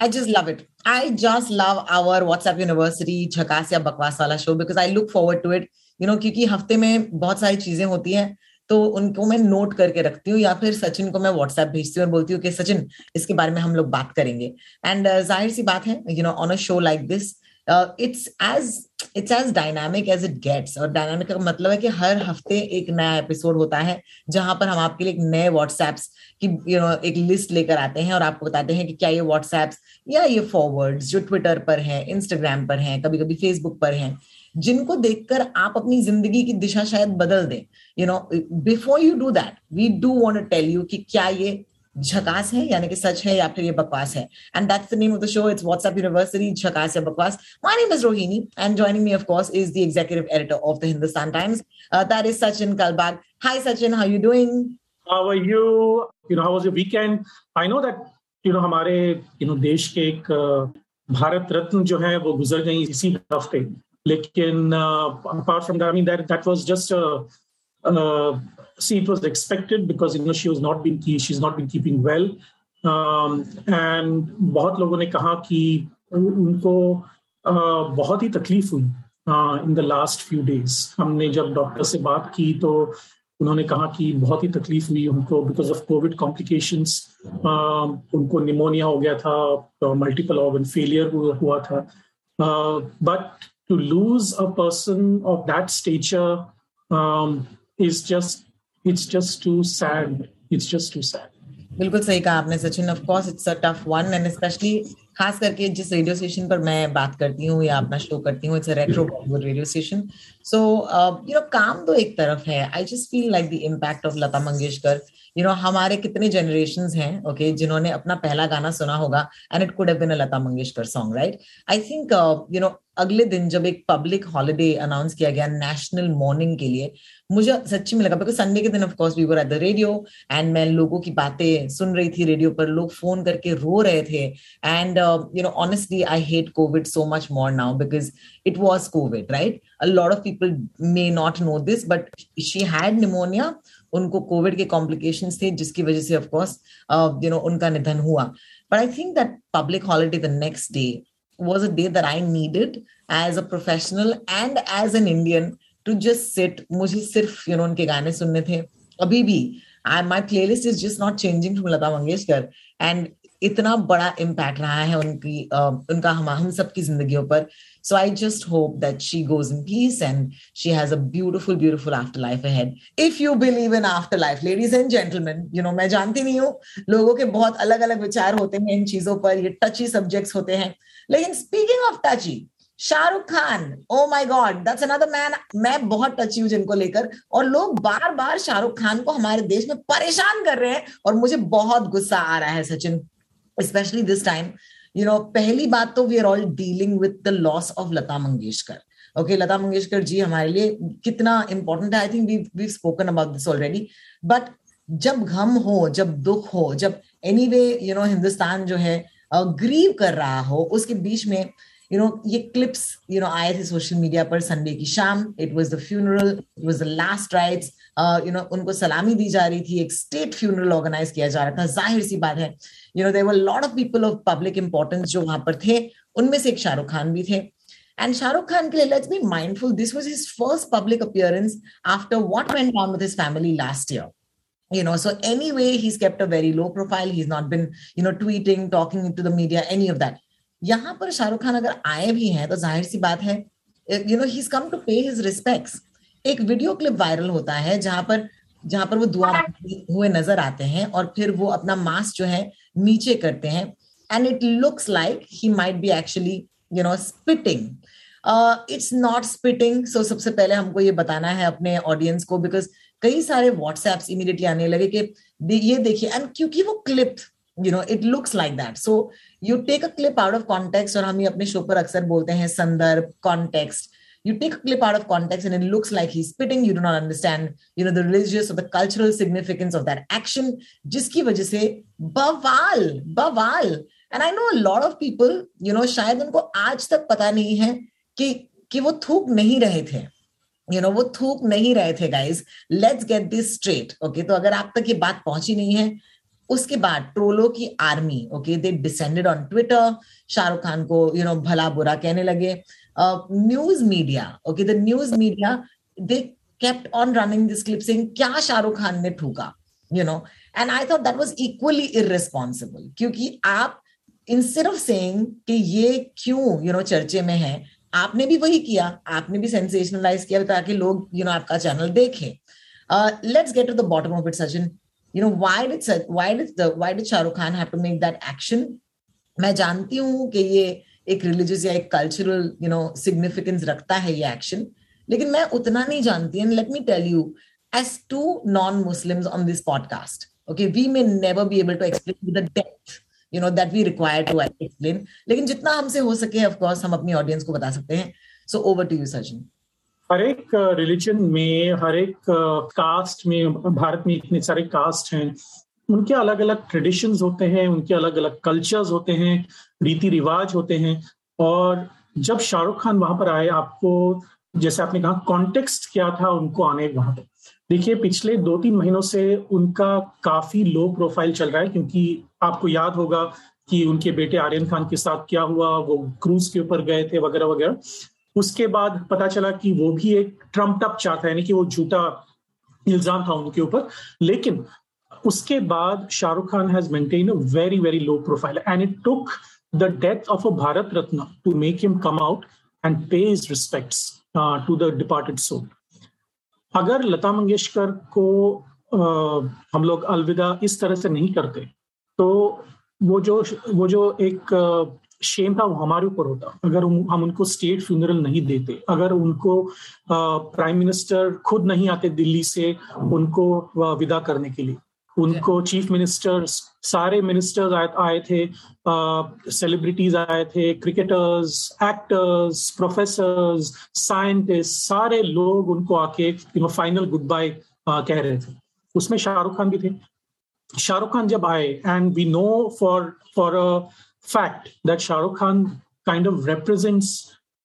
I just love it. I just love our WhatsApp University झकास या बकवास वाला show because I look forward to it you know क्योंकि हफ़्ते में बहुत सारी चीज़ें होती हैं तो उनको मैं नोट करके रखती हूँ या फिर सचिन को मैं व्हाट्सएप भेजती हूँ और बोलती हूँ कि सचिन इसके बारे में हम लोग बात करेंगे एंड uh, ज़ाहिर सी बात है you know on a show like this it's as it's as dynamic as it gets और डायनामिक का मतलब है कि हर हफ़्ते एक नया एपिसोड होता है, जहाँ पर हम आपके लिए एक नए व्हाट्सएप्स की यू नो एक लिस्ट लेकर आते हैं और आपको बताते हैं कि क्या ये व्हाट्सएप्स या ये फॉरवर्ड्स जो ट्विटर पर है इंस्टाग्राम पर हैं कभी कभी फेसबुक पर हैं, जिनको देखकर आप अपनी ज़िंदगी की दिशा शायद बदल दें। You know before you do that we do want to tell you कि क्या ये झकास है यानी कि सच है या फिर ये बकवास है। And that's the name of the show it's WhatsApp university झकास या बकवास। My name is Rohini and joining me of course is the executive editor of the Hindustan Times that is Sachin Kalbag hi Sachin how you doing How are you? You know, how was your weekend? I know that you know हमारे you know देश के एक uh, Bharat Ratna जो है वो गुजर गई इसी हफ़्ते। लेकिन apart from that I mean that that was just see it was expected because you know she was not been she's not been keeping well. Um, and बहुत लोगों ने कहा कि उनको uh, बहुत ही तकलीफ़ हुई in the last few days हमने जब डॉक्टर से बात की तो उन्होंने कहा कि बहुत ही तकलीफ़ हुई उनको बिकॉज़ ऑफ़ कोविड कॉम्प्लिकेशंस उनको निमोनिया हो गया था मल्टीपल ऑर्गन फेलियर हुआ था। But to lose a person of that stature is just it's just too sad. It's just too sad. बिल्कुल सही कहा आपने, Sachin. Of course it's a tough one and specially खास करके जिस रेडियो स्टेशन पर मैं बात करती हूँ या अपना शो करती हूँ it's a retro Bollywood radio station so you know काम तो एक तरफ़ है। I just feel like the impact of Lata Mangeshkar you know हमारे कितने जनरेशन हैं ओके जिन्होंने अपना पहला गाना सुना होगा and it could have been a Lata Mangeshkar song right I think you know अगले दिन जब एक पब्लिक हॉलीडे अनाउंस किया गया नेशनल मॉर्निंग के लिए, मुझे सच्ची में लगा बिकॉज़ संडे के दिन of course we were at the radio and मैं लोगों की बातें सुन रही थी रेडियो पर, लोग फ़ोन करके रो रहे थे and you know honestly I hate covid so much more now because it was covid right a lot of people may not know this but she had pneumonia उनको कोविड के complication थे, जिसकी वजह से ऑफकोर्स यू नो उनका निधन हुआ। But I think that public holiday the next day was a day that I needed as a professional and as an Indian to just sit मुझे सिर्फ़ यू नो उनके गाने सुनने थे। अभी भी I my playlist is just not changing from Lata Mangeshkar and इतना बड़ा इम्पैक्ट रहा है उनकी uh, उनका हम हम सबकी ज़िंदगी पर। Just hope that she goes in peace and she has a beautiful beautiful afterlife ahead if you believe in afterlife ladies and gentleman you know मैं जानती नहीं हूँ, लोगों के बहुत अलग अलग विचार होते हैं इन चीज़ों पर, ये टची सब्जेक्ट्स होते हैं। लेकिन speaking of touchy Shahrukh Khan oh my god that's another man मैं बहुत टची हूँ जिनको लेकर, और लोग बार बार शाहरुख खान को हमारे देश में परेशान कर रहे हैं और मुझे बहुत गुस्सा आ रहा है, Sachin specially this time you know पहली बात तो we are all dealing with the loss of Lata Mangeshkar okay okay, Lata Mangeshkar ji हमारे लिए कितना इंपॉर्टेंट है? I think we we spoken about this already but जब गम हो जब दुख हो जब anyway you know Hindustan जो है ग्रीव कर रहा हो उसके बीच में यू नो ये क्लिप्स यू नो आए थे सोशल मीडिया पर संडे की शाम. It was the funeral it was the last rites you know उनको सलामी दी जा रही थी एक स्टेट फ्यूनरल ऑर्गेनाइज किया जा रहा था ज़ाहिर सी बात है you know there lot of people of public importance जो वहाँ पर थे उनमें से एक शाहरुख खान भी थे And Shah Rukh Khan, let's be mindful, this was his first public appearance after what went on with his family last year. you know so anyway he's kept a very low profile he's not been you know tweeting talking to the media any of that यहाँ पर शाहरुख खान अगर आए भी हैं तो ज़ाहिर सी बात है you know he came to pay his respects एक वीडियो क्लिप वायरल होता है जहाँ पर जहाँ पर वो दुआ हुए नज़र आते हैं और फिर वो अपना मास्क जो है नीचे करते हैं। And it looks like he might be actually you know spitting it's not spitting so सबसे पहले हमको ये बताना है अपने ऑडियंस को बिकॉज़ कई सारे व्हाट्सएप्स इमीडिएटली आने लगे कि ये देखिए एंड क्योंकि वो clip you know it looks like that so you take a clip out of context और हम ये अपने शो पर अक्सर बोलते हैं संदर्भ context you take a clip out of context and it looks like he's spitting you do not understand you know the religious or the cultural significance of that action jiski wajah se bawal bawal and i know a lot of people you know shayad unko aaj tak pata nahi hai कि कि वो थूक नहीं रहे थे you no वो थूक नहीं रहे थे guys let's get this straight okay तो अगर आप तक ये बात पहुँची नहीं है उसके बाद ट्रोलो की army okay they descended on Twitter Shahrukh Khan को यू you नो know, भला बुरा कहने लगे news media okay the news media they kept on running this clip saying क्या शाहरुख खान ने ठूका you know and I thought that was equally irresponsible क्योंकि आप instead of saying ये क्यों यू नो चर्चे में है आपने भी वही किया आपने भी सेंसेशनलाइज किया ताकि लोग यू you नो know, आपका चैनल देखें। Let's get to the bottom of it Sachin you know why did why did Shahrukh Khan मैं जानती हूँ कि ये एक रिलीजियस या एक कल्चरल यू नो सिग्निफिकेंस रखता है ये एक्शन लेकिन मैं उतना नहीं जानती and let me tell you as two non Muslims on this podcast we may never be able to explain with the depth, you know, that we require to explain. लेकिन जितना हमसे हो सके ऑफ़ कोर्स हम अपनी audience को बता सकते हैं. So over to you Sachin हर एक रिलीजन में, हर एक कास्ट में, भारत में इतने सारे कास्ट हैं उनके अलग अलग ट्रेडिशंस होते हैं, उनके अलग अलग कल्चर्स होते हैं, रीति रिवाज होते हैं। और जब शाहरुख खान वहाँ पर आए, आपको, जैसे आपने कहा कॉन्टेक्स्ट क्या था, उनको आने वहाँ पर देखिए, पिछले दो तीन महीनों से उनका काफ़ी लो प्रोफ़ाइल चल रहा है, क्योंकि आपको याद होगा कि उनके बेटे आर्यन खान के साथ क्या हुआ, वो क्रूज के ऊपर गए थे, वगैरह वगैरह। उसके बाद पता चला कि वो भी एक ट्रंप अप चाहता है, यानी कि वो झूठा इल्ज़ाम था उनके ऊपर। लेकिन उसके बाद Shahrukh Khan has maintain a very very low profile and it took the death of a Bharat Ratna to make him come out and pay his respects to the departed soul अगर लता मंगेशकर को uh, हम लोग अलविदा इस तरह से नहीं करते तो वो जो वो जो एक शेम uh, था वो हमारे ऊपर होता। अगर हम उनको स्टेट फ्यूनरल नहीं देते अगर उनको प्राइम uh, मिनिस्टर खुद नहीं आते दिल्ली से उनको विदा करने के लिए उनको चीफ मिनिस्टर्स सारे मिनिस्टर्स आए, थे सेलिब्रिटीज आए थे क्रिकेटर्स एक्टर्स प्रोफेसर साइंटिस्ट सारे लोग उनको आके you know final good bye कह रहे थे। उसमें शाहरुख खान भी थे। शाहरुख खान जब आए and we know for for a fact that Shahrukh Khan kind of represents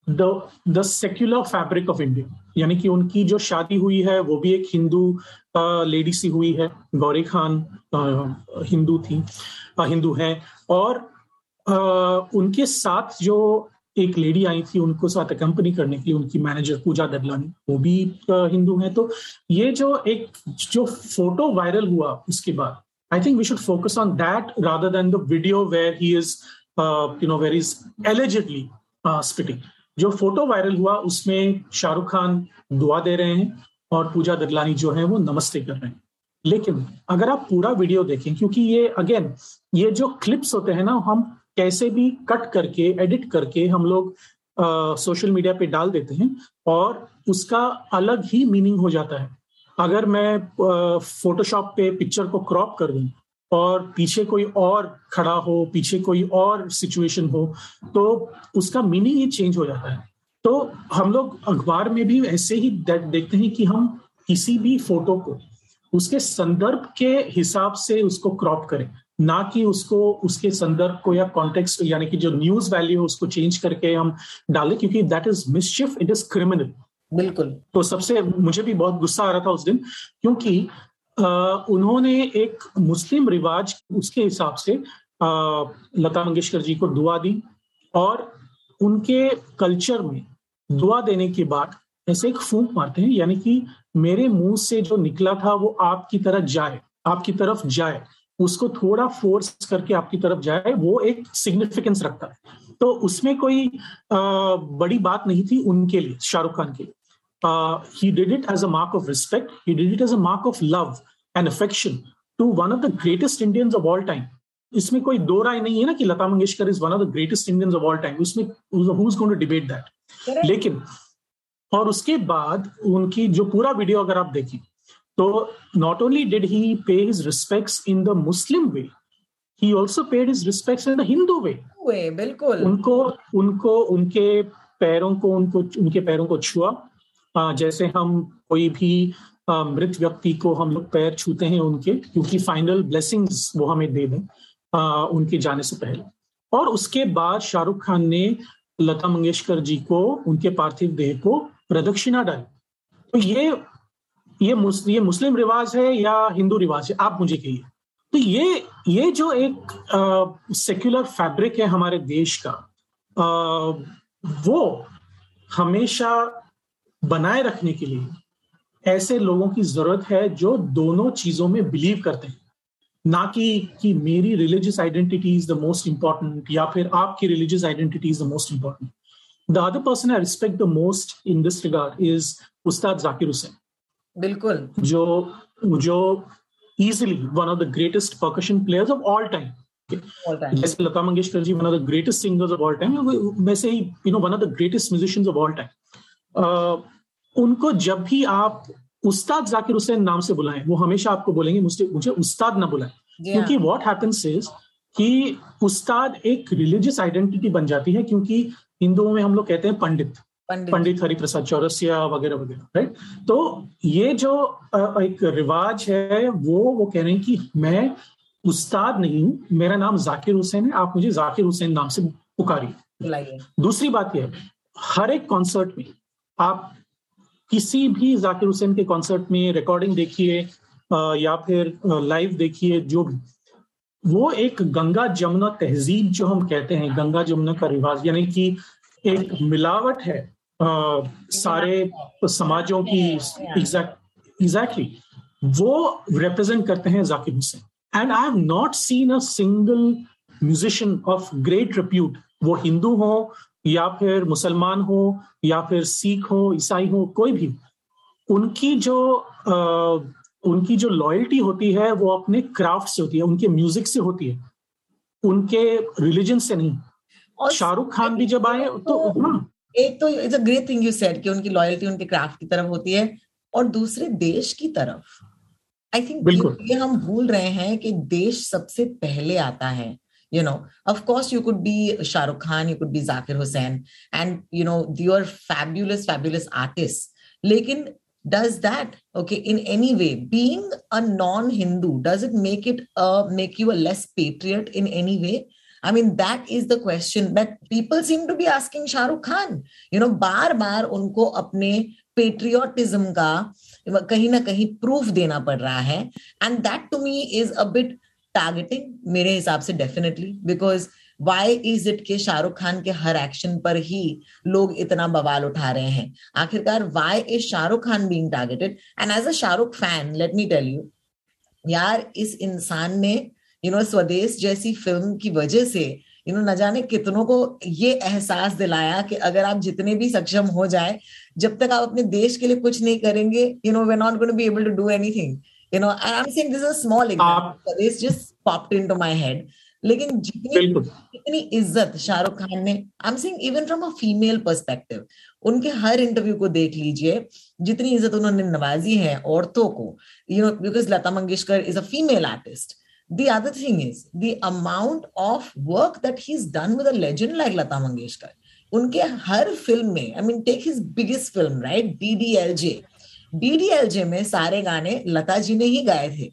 the secular fabric of India यानी कि उनकी जो शादी हुई है, वो भी एक हिंदू लेडी सी हुई है, गौरी खान हिंदू थी हिंदू है। और उनके साथ जो एक लेडी आई थी, उनको साथ कंपनी करने के लिए उनकी मैनेजर पूजा ददलानी, वो भी हिंदू है। तो ये जो एक, जो फ़ोटो वायरल हुआ उसके बाद I think we should focus on that rather than the video where he is you know where is allegedly spitting जो फ़ोटो वायरल हुआ, उसमें शाहरुख खान दुआ दे रहे हैं और पूजा ददलानी जो है वो नमस्ते कर रहे हैं। लेकिन अगर आप पूरा वीडियो देखें, क्योंकि ये अगेन ये जो क्लिप्स होते हैं ना, हम कैसे भी कट करके एडिट करके हम लोग सोशल मीडिया पे डाल देते हैं और उसका अलग ही मीनिंग हो जाता है। अगर मैं फोटोशॉप पे पिक्चर को क्रॉप कर दूँ और पीछे कोई और खड़ा हो पीछे कोई और सिचुएशन हो तो उसका मीनिंग ही चेंज हो जाता है। तो हम लोग अखबार में भी ऐसे ही देखते हैं कि हम किसी भी फ़ोटो को उसके संदर्भ के हिसाब से उसको क्रॉप करें। ना कि उसको उसके संदर्भ को या कॉन्टेक्स्ट यानी कि जो न्यूज़ वैल्यू है उसको चेंज करके हम डालें क्योंकि that is mischief it is criminal बिल्कुल। तो सबसे मुझे भी बहुत गुस्सा आ रहा था उस दिन क्योंकि उन्होंने एक मुस्लिम रिवाज उसके हिसाब से लता मंगेशकर जी को दुआ दी और उनके कल्चर में दुआ देने के बाद ऐसे एक फूंक मारते हैं यानी कि मेरे मुँह से जो निकला था वो आपकी तरफ़ जाए आपकी तरफ़ जाए उसको थोड़ा फोर्स करके आपकी तरफ़ जाए वो एक सिग्निफिकेंस रखता है। तो उसमें कोई आ, बड़ी बात नहीं थी उनके लिए शाहरुख खान के लिए। He did it as a mark of respect he did it as a mark of love and affection to one of the greatest Indians of all time इसमें कोई दो राय नहीं है ना कि Lata Mangeshkar is one of the greatest Indians of all time उसमें who is going to debate that लेकिन और उसके बाद उनकी जो पूरा वीडियो अगर आप देखें तो not only did he pay his respects in the Muslim way he also paid his respects in the Hindu way. way बिल्कुल। उनको उनको उनके पैरों को उनको उनके पैरों को छुआ जैसे हम कोई भी मृत व्यक्ति को हम लोग पैर छूते हैं उनके क्योंकि फाइनल ब्लेसिंग्स वो हमें दे दें उनके जाने से पहले। और उसके बाद शाहरुख खान ने लता मंगेशकर जी को उनके पार्थिव देह को प्रदक्षिणा डाली। तो ये ये मुस, ये मुस्लिम रिवाज है या हिंदू रिवाज है आप मुझे कहिए। तो ये ये जो एक सेक्युलर फैब्रिक है हमारे देश का आ, वो हमेशा बनाए रखने के लिए ऐसे लोगों की ज़रूरत है जो दोनों चीज़ों में बिलीव करते हैं। ना कि कि मेरी religious identity is the most important या फिर आपकी religious identity is the most important the other person I respect the most in this regard is Ustad Zakir Hussain बिल्कुल। जो जो easily one of the greatest percussion players of all time जैसे Lata Mangeshkar ji one of the greatest singers of all time वैसे ही you know one of the greatest musicians of all time उनको जब भी आप उस्ताद जाकिर हुसैन नाम से बुलाएँ वो हमेशा आपको बोलेंगे मुझे मुझे उस्ताद ना बुलाएँ। क्योंकि व्हाट हैपेंस इज़ कि उस्ताद एक रिलीजियस आइडेंटिटी बन जाती है क्योंकि हिंदुओं में हम लोग कहते हैं पंडित। पंडित। हरिप्रसाद चौरसिया वगैरह वगैरह राइट तो ये जो एक रिवाज है वो वो कह रहे हैं कि मैं उस्ताद नहीं हूँ मेरा नाम जाकिर हुसैन है आप मुझे जाकिर हुसैन नाम से पुकारिए। दूसरी बात यह है हर एक कॉन्सर्ट में आप किसी भी जाकिर हुसैन के कॉन्सर्ट में रिकॉर्डिंग देखिए या फिर लाइव देखिए जो भी वो एक गंगा जमुना तहजीब जो हम कहते हैं गंगा जमुना का रिवाज यानी कि एक मिलावट है आ, सारे समाजों की एग्जैक्टली वो रिप्रेजेंट करते हैं Zakir Hussain. And I have not seen a single musician of great repute वो हिंदू हो या फिर मुसलमान हो या फिर सिख हो ईसाई हो कोई भी उनकी जो आ, उनकी जो लॉयल्टी होती है वो अपने क्राफ्ट से होती है उनके म्यूज़िक से होती है उनके रिलीजन से नहीं। शाहरुख खान भी जब आए तो हाँ। एक तो it's a great thing you said कि उनकी लॉयल्टी उनके क्राफ्ट की तरफ़ होती है और दूसरे देश की तरफ़। आई थिंक ये हम भूल रहे हैं कि देश सबसे पहले आता है। you know of course you could be shahrukh khan you could be zakir hussain and you know you're fabulous fabulous artists lekin does that okay in any way being a non-hindu does it make it uh, make you a less patriot in any way I mean, that is the question that people seem to be asking Shahrukh Khan. You know, बार बार उनको अपने patriotism का कहीं ना कहीं proof देना पड़ रहा है and that to me is a bit targeting मेरे हिसाब से definitely because why is it के शाहरुख खान के हर एक्शन पर ही लोग इतना बवाल उठा रहे हैं? आखिरकार why is Shahrukh Khan being targeted and as a Shahrukh fan let me tell you यार इस इंसान ने यू नो स्वदेश जैसी फ़िल्म की वजह से यू नो न जाने कितनों को ये एहसास दिलाया कि अगर आप जितने भी सक्षम हो जाए, जब तक आप अपने देश के लिए कुछ नहीं करेंगे you know way not going be able to do anything you know and i'm saying this is a small example. this just popped into my head. लेकिन जितनी जितनी इज़्ज़त शाहरुख खान ने I am saying even from a female perspective उनके हर interview को देख लीजिए जितनी इज़्ज़त उन्होंने नवाजी है औरतों को you know because Lata Mangeshkar is a female artist the other thing is the amount of work that he's done with a legend like lata mangeshkar उनके हर फ़िल्म में I mean take his biggest film right DDLJ DDLJ में सारे गाने लता जी ने ही गाए थे।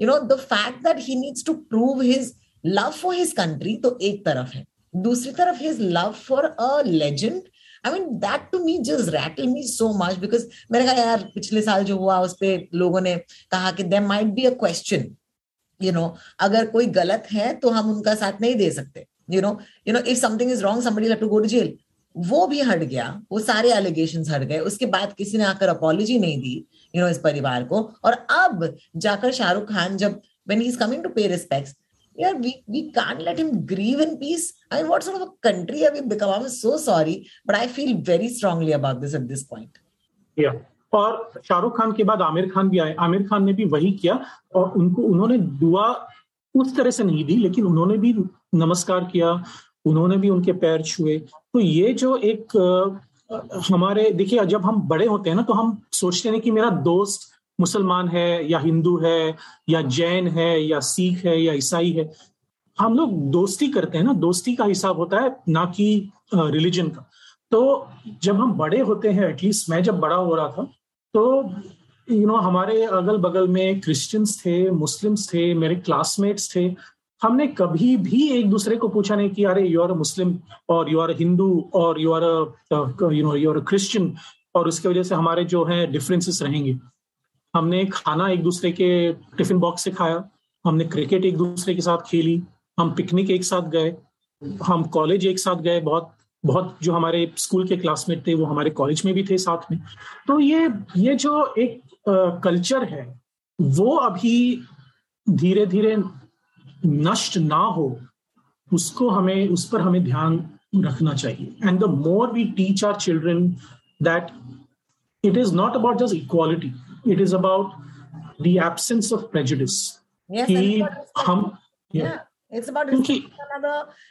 You know the fact that he needs to prove his love for his country तो एक तरफ़ है। दूसरी तरफ़ his love for a legend I mean that to me just rattle me so much because मैंने कहा, यार, पिछले साल जो हुआ उस पर लोगों ने कहा कि there might be a question you know अगर कोई गलत है तो हम उनका साथ नहीं दे सकते you know you know if something is wrong somebody to go to jail वो भी हट गया, वो सारे एलिगेशन हट गए, उसके बाद किसी ने आकर अपॉलोजी नहीं दी यू नो इस परिवार को। और अब जाकर शाहरुख खान जब when he is coming to pay respect यार we we can't let him grieve in peace I what sort of a country I become I so sorry but I feel very strongly about this at this point या और शाहरुख खान के बाद आमिर खान भी आए। आमिर खान ने भी वही किया और उनको, उन्होंने दुआ उस तरह से नहीं दी, लेकिन उन्होंने भी नमस्कार किया उन्होंने भी उनके पैर छुए। तो ये जो एक हमारे देखिए जब हम बड़े होते हैं ना तो हम सोचते हैं कि मेरा दोस्त मुसलमान है या हिंदू है या जैन है या सिख है या ईसाई है। हम लोग दोस्ती करते हैं ना दोस्ती का हिसाब होता है ना कि रिलीजन का। तो जब हम बड़े होते हैं एटलीस्ट मैं जब बड़ा हो रहा था तो यू you नो know, हमारे अगल बगल में क्रिश्चियंस थे मुस्लिम्स थे मेरे क्लासमेट्स थे हमने कभी भी एक दूसरे को पूछा नहीं कि, अरे यू आर मुस्लिम और यू आर हिंदू और you are you know you are Christian और उसके वजह से हमारे जो है डिफरेंसेस रहेंगे. हमने खाना एक दूसरे के टिफ़िन बॉक्स से खाया, हमने क्रिकेट एक दूसरे के साथ खेली, हम पिकनिक एक साथ गए, हम कॉलेज एक साथ गए, बहुत बहुत जो हमारे स्कूल के क्लासमेट थे वो हमारे कॉलेज में भी थे साथ में। तो ये ये जो एक कल्चर है, वो अभी धीरे धीरे नष्ट ना हो उसको हमें उस पर हमें ध्यान रखना चाहिए। And the more we teach are children that it is not about just equality it is about the absence of prejudice कि हम क्योंकि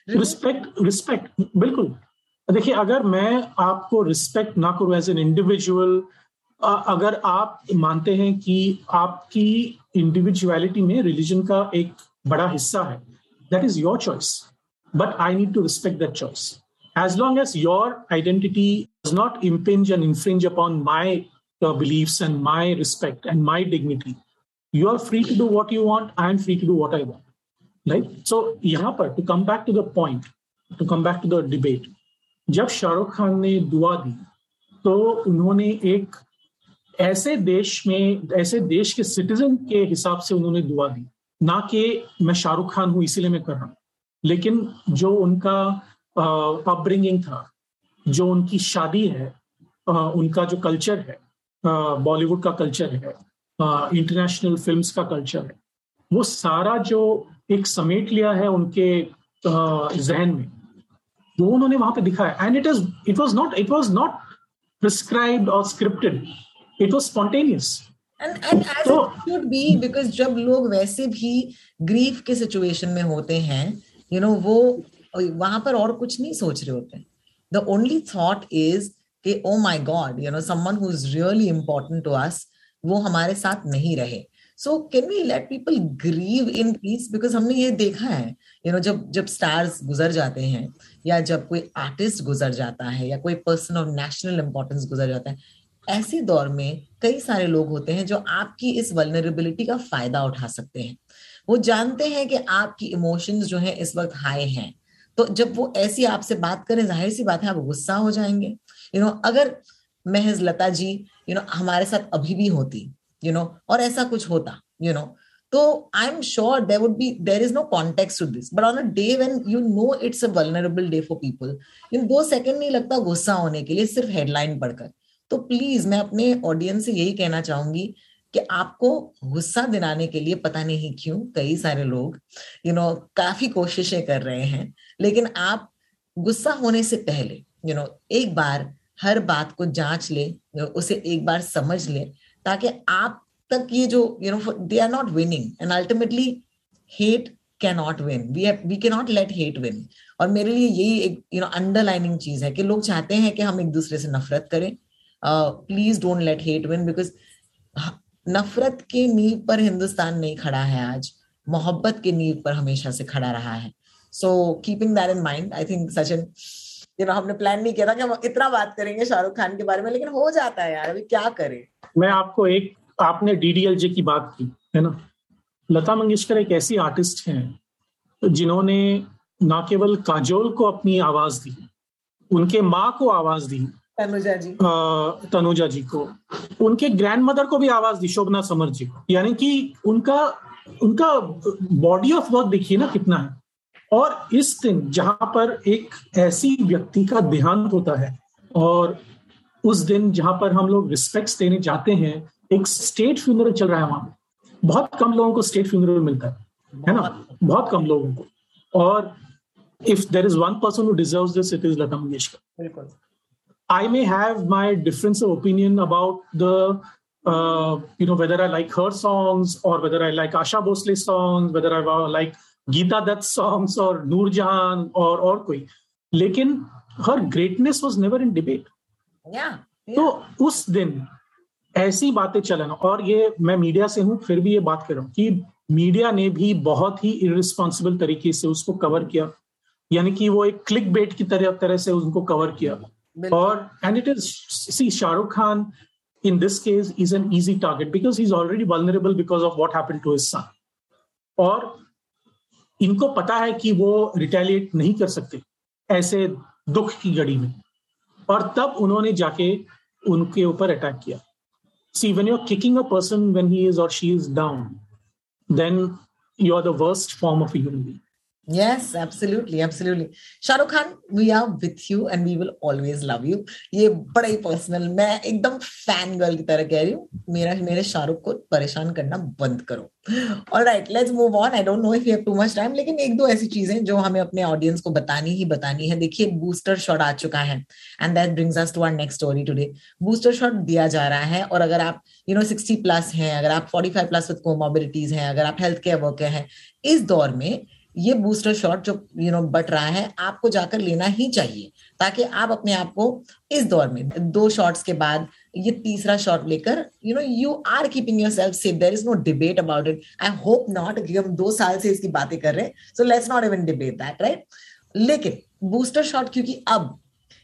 रिस्पेक्ट रिस्पेक्ट बिल्कुल। देखिए अगर मैं आपको रिस्पेक्ट ना करूँ एज एन इंडिविजुअल अगर आप मानते हैं कि आपकी इंडिविजुअलिटी में रिलीजन का एक बड़ा हिस्सा है। That is your choice but I need to respect that choice as long as your identity does not impinge and infringe upon my believe and my respect and my dignity you are free to do what you want I am free to do what I want right so यहाँ पर to come back to the point to come back to the debate जब शाहरुख खान ने दुआ दी तो उन्होंने एक ऐसे देश में, ऐसे देश के सिटीजन के हिसाब से उन्होंने दुआ दी। ना कि मैं शाहरुख खान हूँ इसीलिए मैं कर रहा हूँ। लेकिन जो उनका अपब्रिंगिंग था जो उनकी शादी है आ, उनका जो कल्चर है बॉलीवुड का कल्चर है इंटरनेशनल फिल्म्स का कल्चर है वो सारा जो एक समेट लिया है उनके जहन में वो उन्होंने वहाँ पे दिखाया। And it is it was not it was not prescribed और scripted it was spontaneous and and as it should be because जब लोग वैसे भी ग्रीफ के सिचुएशन में होते हैं यू you नो know, वो वहाँ पर और कुछ नहीं सोच रहे होते। द ओनली थॉट इज़ कि ओ my God you know someone who is really important to us वो हमारे साथ नहीं रहे। So can we let people grieve in peace because हमने ये देखा है यू नो जब जब स्टार्स गुजर जाते हैं या जब कोई आर्टिस्ट गुजर जाता है या कोई पर्सन ऑफ़ नेशनल इंपॉर्टेंस गुजर जाता है ऐसे दौर में कई सारे लोग होते हैं जो आपकी इस वलनरेबिलिटी का फ़ायदा उठा सकते हैं। वो जानते हैं कि आपकी इमोशंस जो है इस वक्त हाई हैं। तो जब वो ऐसी आपसे बात करें ज़ाहिर सी बात है आप गुस्सा हो जाएँगे। यू you नो know, अगर महज Lata ji you you know हमारे साथ अभी भी होती यू नो और ऐसा कुछ होता यू नो तो I am sure there would be there is no context to this but on a day when you know it's a vulnerable day for people in दो सेकंड नहीं लगता गुस्सा होने के लिए सिर्फ़ हेडलाइन पढ़कर। तो प्लीज़ मैं अपने ऑडियंस से यही कहना चाहूँगी कि आपको गुस्सा दिलाने के लिए पता नहीं क्यों कई सारे लोग यू you नो know, काफ़ी कोशिशें कर रहे हैं लेकिन आप गुस्सा होने से पहले यू you नो know, एक बार हर बात को जाँच ले उसे एक बार समझ ले ताकि आप तक ये जो you know they are not winning and ultimately hate can not win we we can not let hate win और मेरे लिए यही एक यू नो अंडरलाइनिंग चीज़ है कि लोग चाहते हैं कि हम एक दूसरे से नफरत करें please don't let hate win because नफरत के नींव पर हिंदुस्तान नहीं खड़ा है आज। मोहब्बत के नींव पर हमेशा से खड़ा रहा है। So keeping that in mind I think Sachin you know हमने प्लान नहीं किया था कि हम इतना बात करेंगे शाहरुख खान के बारे में, लेकिन हो जाता है यार, अभी क्या करें? मैं आपको एक, आपने डीडीएलजे की बात की, है ना? लता मंगेशकर एक ऐसी आर्टिस्ट हैं जिन्होंने ना केवल काजोल को अपनी आवाज़ दी, उनके माँ को आवाज़ दी तनुजा जी। तनुजा जी को। उनके ग्रैंड मदर को भी आवाज़ दी शोभना समर जी को। यानी कि उनका उनका बॉडी ऑफ़ वर्क देखिए ना कितना है। और इस दिन जहाँ पर एक ऐसी व्यक्ति का देहांत होता है और उस दिन जहाँ पर हम लोग रिस्पेक्ट देने जाते हैं एक स्टेट फ्यूनरल चल रहा है वहाँ बहुत कम लोगों को स्टेट फ्यूनरल मिलता है है ना? बहुत कम लोगों को। और if there is one person who deserve this it is Lata Mangeshkar I may have my difference of opinion about the, uh, you know, whether I like her songs or whether I like Asha Bhosle songs, whether I like Geeta Dutt songs or Noor Jahan or or koi. लेकिन her greatness was never in debate. Yeah. yeah. तो उस दिन ऐसी बातें चलन और ये मैं मीडिया से हूँ फिर भी ये बात कर रहा हूँ कि मीडिया ने भी बहुत ही इरिस्पॉन्सिबल तरीके से उसको कवर किया यानी कि वो एक क्लिक बेट की तरह तरह से उनको कवर किया और and it is see Shahrukh Khan in this case is an easy target because is already vulnerable because of what happen to his son और इनको पता है कि वो रिटेलिएट नहीं कर सकते ऐसे दुख की घड़ी में। और तब उन्होंने जाके उनके ऊपर अटैक किया। See when you are kicking a person when he is or she is down then you are the worst form of human being Yes, absolutely, absolutely. Shahrukh Khan, we are with you and we will always love you. ये बड़ा ही personal मैं एकदम fan girl की तरह कह रही हूँ मेरा मेरे शाहरुख को परेशान करना बंद करो All right, let's move on. I don't know if you have too much time, लेकिन एक दो ऐसी चीज़ें जो हमें अपने ऑडियंस को बतानी ही बतानी है देखिए बूस्टर शॉट आ चुका है and that brings us to our next story today booster shot दिया जा रहा है और अगर आप यू नो सिक्सटी प्लस हैं अगर आप forty five plus with comorbidities हैं अगर आप हेल्थ केयर वर्कर हैं इस दौर में ये बूस्टर शॉट जो यू नो बट रहा है, आपको जाकर लेना ही चाहिए, ताकि आप अपने आप को इस दौर में, दो शॉट्स के बाद ये तीसरा शॉट लेकर you know you are keeping yourself safe there is no debate about it I hope not कि हम दो साल से इसकी बातें कर रहे हैं। So let's not even debate that right लेकिन बूस्टर शॉट क्योंकि अब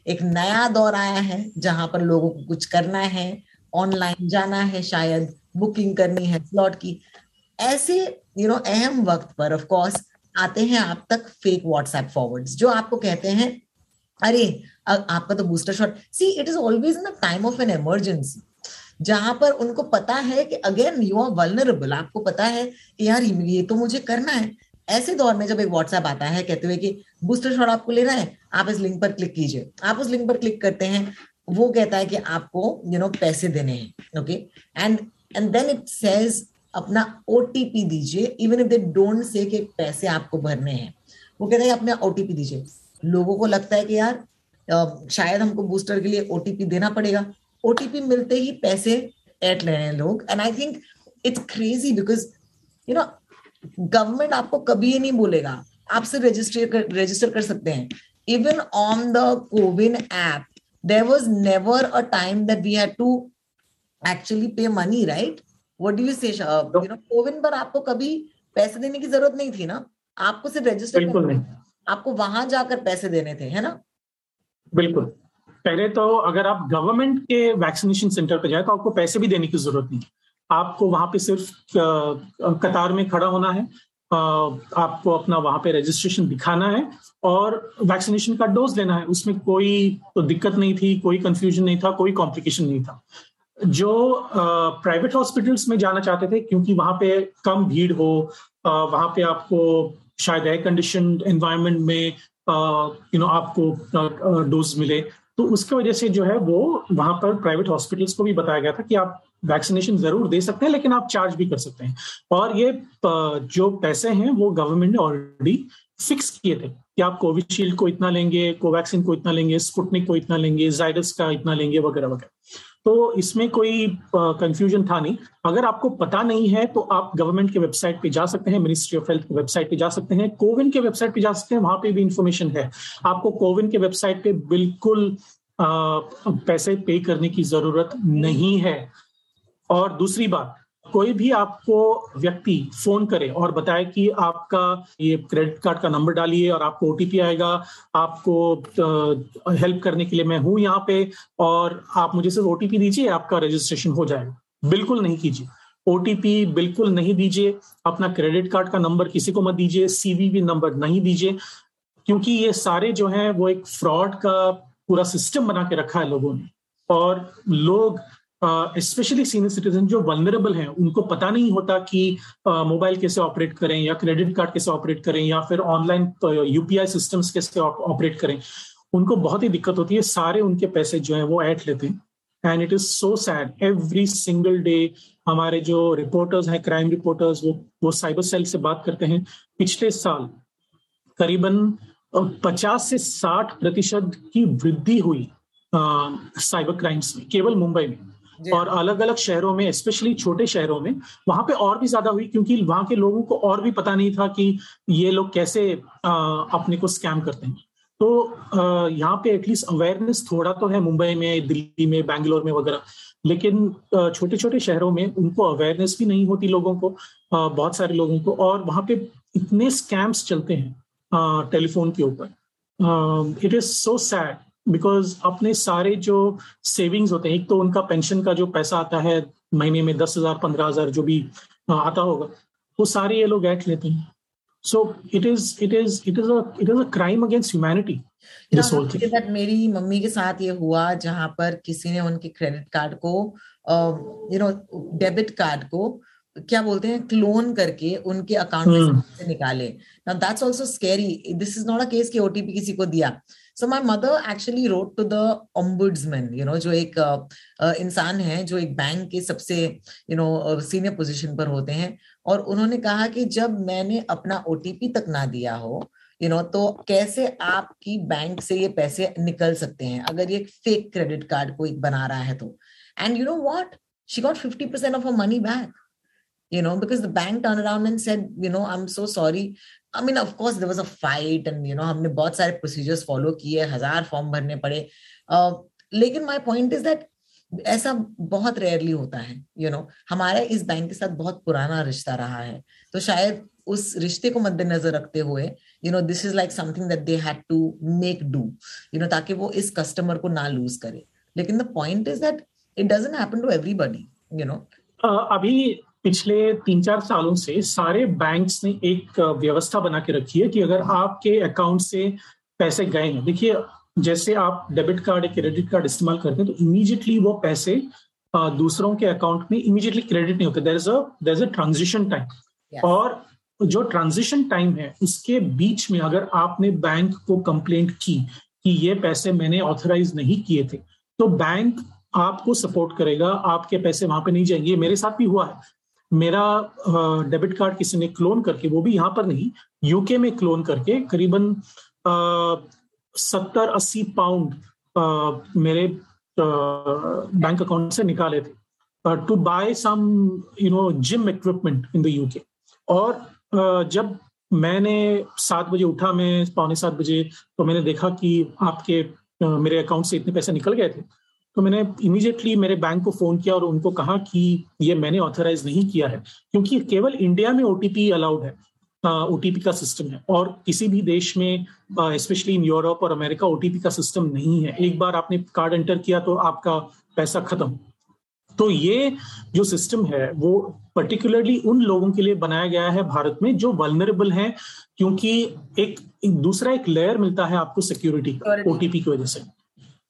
एक नया दौर आया है, जहाँ पर लोगों को कुछ करना है ऑनलाइन जाना है शायद बुकिंग करनी है स्लॉट की। ऐसे यू नो अहम वक्त पर ऑफ़ कोर्स आते हैं आप तक फेक व्हाट्सएप फॉरवर्ड्स जो आपको कहते हैं अरे आपका तो booster shot see it is always in the time of an emergency जहाँ पर उनको पता है कि अगेन यू आर वलनरेबल आपको पता है कि यार ये तो मुझे करना है। ऐसे दौर में जब एक व्हाट्सएप आता है कहते हुए कि बूस्टर शॉट आपको लेना है आप इस लिंक पर क्लिक कीजिए। आप उस लिंक पर क्लिक करते हैं वो कहता है कि आपको यू you नो know, पैसे देने हैं okay and and then it says अपना ओटीपी दीजिए even if they don't say कि पैसे आपको भरने हैं। वो कहते हैं, अपना ओटीपी दीजिए। लोगों को लगता है कि यार शायद हमको बूस्टर के लिए ओटीपी देना पड़ेगा। ओटीपी मिलते ही पैसे एट ले रहे हैं लोग। And I think it's crazy because you know government आपको कभी ये नहीं बोलेगा। आप सिर्फ़ रजिस्टर कर रजिस्टर कर सकते हैं। Even on the CoWIN app there was never a time that we had to actually pay money right what do you say you know CoWIN पर आपको कभी पैसे देने की ज़रूरत नहीं थी ना? आपको सिर्फ़ रजिस्टर बिल्कुल नहीं। आपको वहाँ जाकर पैसे देने थे है ना? बिल्कुल। पहले तो अगर आप गवर्नमेंट के वैक्सीनेशन सेंटर पर जाए तो आपको पैसे भी देने की ज़रूरत नहीं। आपको वहाँ पे सिर्फ़ कतार में खड़ा होना है। आपको अपना वहाँ पे रजिस्ट्रेशन दिखाना है और वैक्सीनेशन का डोज लेना है। उसमें कोई तो दिक्कत नहीं थी कोई कंफ्यूजन नहीं था कोई कॉम्प्लिकेशन नहीं था। जो प्राइवेट हॉस्पिटल्स में जाना चाहते थे, क्योंकि वहाँ पे कम भीड़ हो वहाँ पे आपको शायद एयर कंडीशन एनवायरमेंट में यू नो आपको डोज मिले। तो उसकी वजह से जो है वो वहाँ पर प्राइवेट हॉस्पिटल्स को भी बताया गया था कि आप वैक्सीनेशन ज़रूर दे सकते हैं, लेकिन आप चार्ज भी कर सकते हैं। और ये जो पैसे हैं, वो गवर्नमेंट ने ऑलरेडी फिक्स किए थे कि आप कोविशील्ड को इतना लेंगे कोवैक्सीन को इतना लेंगे स्पुटनिक को इतना लेंगे जाइडस का इतना लेंगे, वगैरह वगैरह। तो इसमें कोई कंफ्यूजन था नहीं। अगर आपको पता नहीं है तो आप गवर्नमेंट के वेबसाइट पे जा सकते हैं मिनिस्ट्री ऑफ़ हेल्थ की वेबसाइट पे जा सकते हैं। कोविन के वेबसाइट पे जा सकते हैं वहाँ पे भी इंफॉर्मेशन है। आपको कोविन के वेबसाइट पे बिल्कुल आ, पैसे पे करने की ज़रूरत नहीं है। और दूसरी बात कोई भी आपको व्यक्ति फ़ोन करे और बताए कि आपका ये क्रेडिट कार्ड का नंबर डालिए और आपको ओटीपी आएगा, आपको हेल्प करने के लिए मैं हूँ यहाँ पे और आप मुझे सिर्फ़ ओटीपी दीजिए, आपका रजिस्ट्रेशन हो जाएगा। बिल्कुल नहीं कीजिए। ओटीपी बिल्कुल नहीं दीजिए। अपना क्रेडिट कार्ड का नंबर किसी को मत दीजिए सीवीवी नंबर नहीं दीजिए, क्योंकि ये सारे जो है वो एक फ्रॉड का पूरा सिस्टम बना के रखा है लोगों ने। और लोग स्पेशली सीनियर सिटीजन जो वनरेबल हैं उनको पता नहीं होता कि मोबाइल uh, कैसे ऑपरेट करें या क्रेडिट कार्ड कैसे ऑपरेट करें या फिर ऑनलाइन यूपीआई सिस्टम्स कैसे ऑपरेट करें। उनको बहुत ही दिक्कत होती है सारे उनके पैसे जो है वो ऐट लेते हैं। And it is so sad every single day हमारे जो रिपोर्टर्स हैं क्राइम रिपोर्टर्स वो वो साइबर सेल से बात करते हैं। पिछले साल करीबन पचास से साठ प्रतिशत की वृद्धि हुई साइबर क्राइम्स में केवल मुंबई में। और अलग अलग शहरों में स्पेशली छोटे शहरों में वहाँ पे और भी ज़्यादा हुई क्योंकि वहाँ के लोगों को और भी पता नहीं था कि ये लोग कैसे आ, अपने को स्कैम करते हैं। तो यहाँ पे एटलीस्ट अवेयरनेस थोड़ा तो है मुंबई में दिल्ली में बैंगलोर में वगैरह। लेकिन छोटे छोटे शहरों में उनको अवेयरनेस भी नहीं होती लोगों को बहुत सारे लोगों को। और वहाँ पे इतने स्कैम्स चलते हैं टेलीफोन के ऊपर। It is so sad because अपने सारे जो सेविंग्स होते हैं एक तो उनका पेंशन का जो पैसा आता है महीने में दस हज़ार पंद्रह हज़ार जो भी आता होगा वो सारे ये लोग ऐट लेते हैं। So it is it is it is it is a crime against humanity that मेरी मम्मी के साथ ये हुआ जहाँ पर किसी ने उनके क्रेडिट कार्ड को यू नो डेबिट कार्ड को क्या बोलते हैं क्लोन करके उनके अकाउंट में hmm. से निकाले। Now that's also scary this is not a case कि ओटीपी किसी को दिया। So my mother actually wrote to the ombudsman you know जो एक uh, इंसान है जो एक बैंक के सबसे यू नो सीनियर पोजीशन पर होते हैं। और उन्होंने कहा कि जब मैंने अपना ओटीपी तक ना दिया हो यू you नो know, तो कैसे आपकी बैंक से ये पैसे निकल सकते हैं? अगर ये फेक क्रेडिट कार्ड को एक बना रहा है तो। And you know what she got 50% of her money back you know because the bank turned around and said you know i'm so sorry. I mean of course there was a fight and you know हमने बहुत सारे procedures follow किए हज़ार form भरने पड़े। uh, लेकिन my point is that ऐसा बहुत रेयरली होता है यू you नो know, हमारा इस बैंक के साथ बहुत पुराना रिश्ता रहा है। तो शायद उस रिश्ते को मद्देनजर रखते हुए you know this is like something that they had to make do you know ताकि वो इस कस्टमर को ना लूज करे। लेकिन the point is that it doesn't happen to everybody you know अभी पिछले तीन चार सालों से सारे बैंक्स ने एक व्यवस्था बना के रखी है कि अगर आपके अकाउंट से पैसे गए हैं देखिए जैसे आप डेबिट कार्ड या क्रेडिट कार्ड इस्तेमाल करते हैं तो इमीजिएटली वो पैसे दूसरों के अकाउंट में इमीजिएटली क्रेडिट नहीं होते। There is a there is a transition time और जो ट्रांजिशन टाइम है उसके बीच में अगर आपने बैंक को कंप्लेंट की कि ये पैसे मैंने ऑथराइज नहीं किए थे तो बैंक आपको सपोर्ट करेगा आपके पैसे वहाँ पे नहीं जाएँगे। मेरे साथ भी हुआ है। मेरा डेबिट कार्ड किसी ने क्लोन करके, वो भी यहाँ पर नहीं यूके में क्लोन करके करीबन सत्तर अस्सी पाउंड मेरे बैंक अकाउंट से निकाले थे to buy some you know gym equipment in the UK और जब मैंने सात बजे उठा, मैं पौने सात बजे तो मैंने देखा कि आपके मेरे अकाउंट से इतने पैसे निकल गए थे तो मैंने इमीडिएटली मेरे बैंक को फ़ोन किया और उनको कहा कि ये मैंने ऑथराइज नहीं किया है क्योंकि केवल इंडिया में ओटीपी अलाउड है ओटीपी का सिस्टम है और किसी भी देश में स्पेशली इन यूरोप और अमेरिका ओटीपी का सिस्टम नहीं है। एक बार आपने कार्ड एंटर किया तो आपका पैसा खत्म। तो ये जो सिस्टम है वो पर्टिकुलरली उन लोगों के लिए बनाया गया है भारत में जो वलनरेबल हैं क्योंकि एक, एक दूसरा एक लेयर मिलता है आपको सिक्योरिटी ओटीपी की वजह से।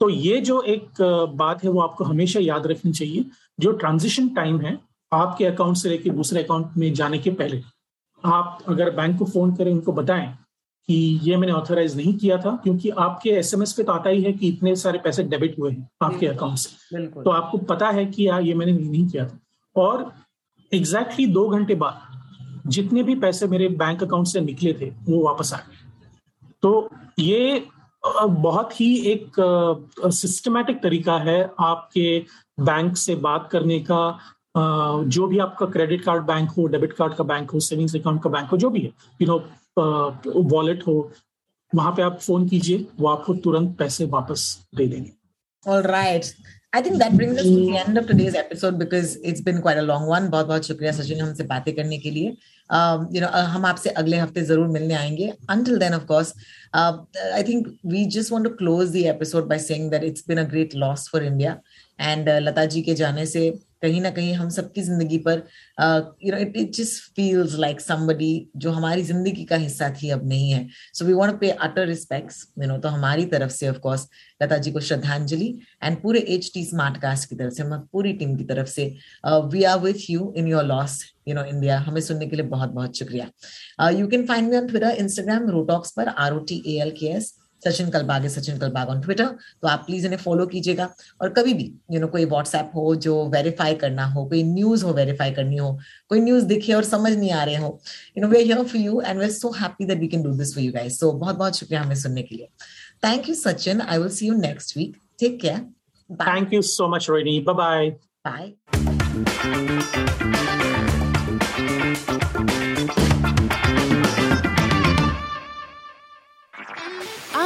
तो ये जो एक बात है वो आपको हमेशा याद रखनी चाहिए। जो ट्रांजिशन टाइम है आपके अकाउंट से लेके दूसरे अकाउंट में जाने के पहले आप अगर बैंक को फ़ोन करें उनको बताएँ कि ये मैंने ऑथराइज नहीं किया था क्योंकि आपके एसएमएस पे तो आता ही है कि इतने सारे पैसे डेबिट हुए हैं आपके अकाउंट से। तो आपको पता है कि यार ये मैंने नहीं किया था। और एग्जैक्टली exactly दो घंटे बाद जितने भी पैसे मेरे बैंक अकाउंट से निकले थे वो वापस आ गए। तो ये बहुत ही एक सिस्टमैटिक तरीका है आपके बैंक से बात करने का जो भी आपका क्रेडिट कार्ड बैंक हो डेबिट कार्ड का बैंक हो सेविंग्स अकाउंट का बैंक हो, जो भी है यू नो वॉलेट हो, वहाँ पे आप फ़ोन कीजिए, वो आपको तुरंत पैसे वापस दे देंगे All right. I think that brings us to the end of today's episode because it's been quite a long one. बहुत बहुत शुक्रिया सचिन हमसे बातें करने के लिए यू नो हम आपसे अगले हफ्ते जरूर मिलने आएंगे until then of course uh, I think we just want to close the episode by saying that it's been a great loss for Uh, Lata ji के जाने से कहीं ना कहीं हम सबकी ज़िंदगी पर you know it it just feels like somebody जो हमारी ज़िंदगी का हिस्सा थी अब नहीं है। So we want pay utter respects you know तो हमारी तरफ़ से ऑफ़ कोर्स लता जी को श्रद्धांजलि एंड पूरे एच टी स्मार्ट कास्ट की तरफ़ से हम पूरी टीम की तरफ़ से we are with you in your loss you know India हमें सुनने के लिए बहुत बहुत शुक्रिया you can find me on Twitter Instagram Rotalks पर R O T A L K S Sachin Kalbag है सचिन कलबाग ऑन ट्विटर तो आप प्लीज़ इन्हें फॉलो कीजिएगा। और कभी भी यू you नो know, कोई व्हाट्सएप हो जो वेरीफाई करना हो कोई न्यूज़ हो वेरीफाई करनी हो कोई न्यूज़ दिखे और समझ नहीं आ रहे हो you know we are here for you and we are so happy that we can do this for you guys so बहुत बहुत शुक्रिया हमें सुनने के लिए। Thank you Sachin I will see you next week take care Thank you so much, Rohini. Bye-bye. Bye.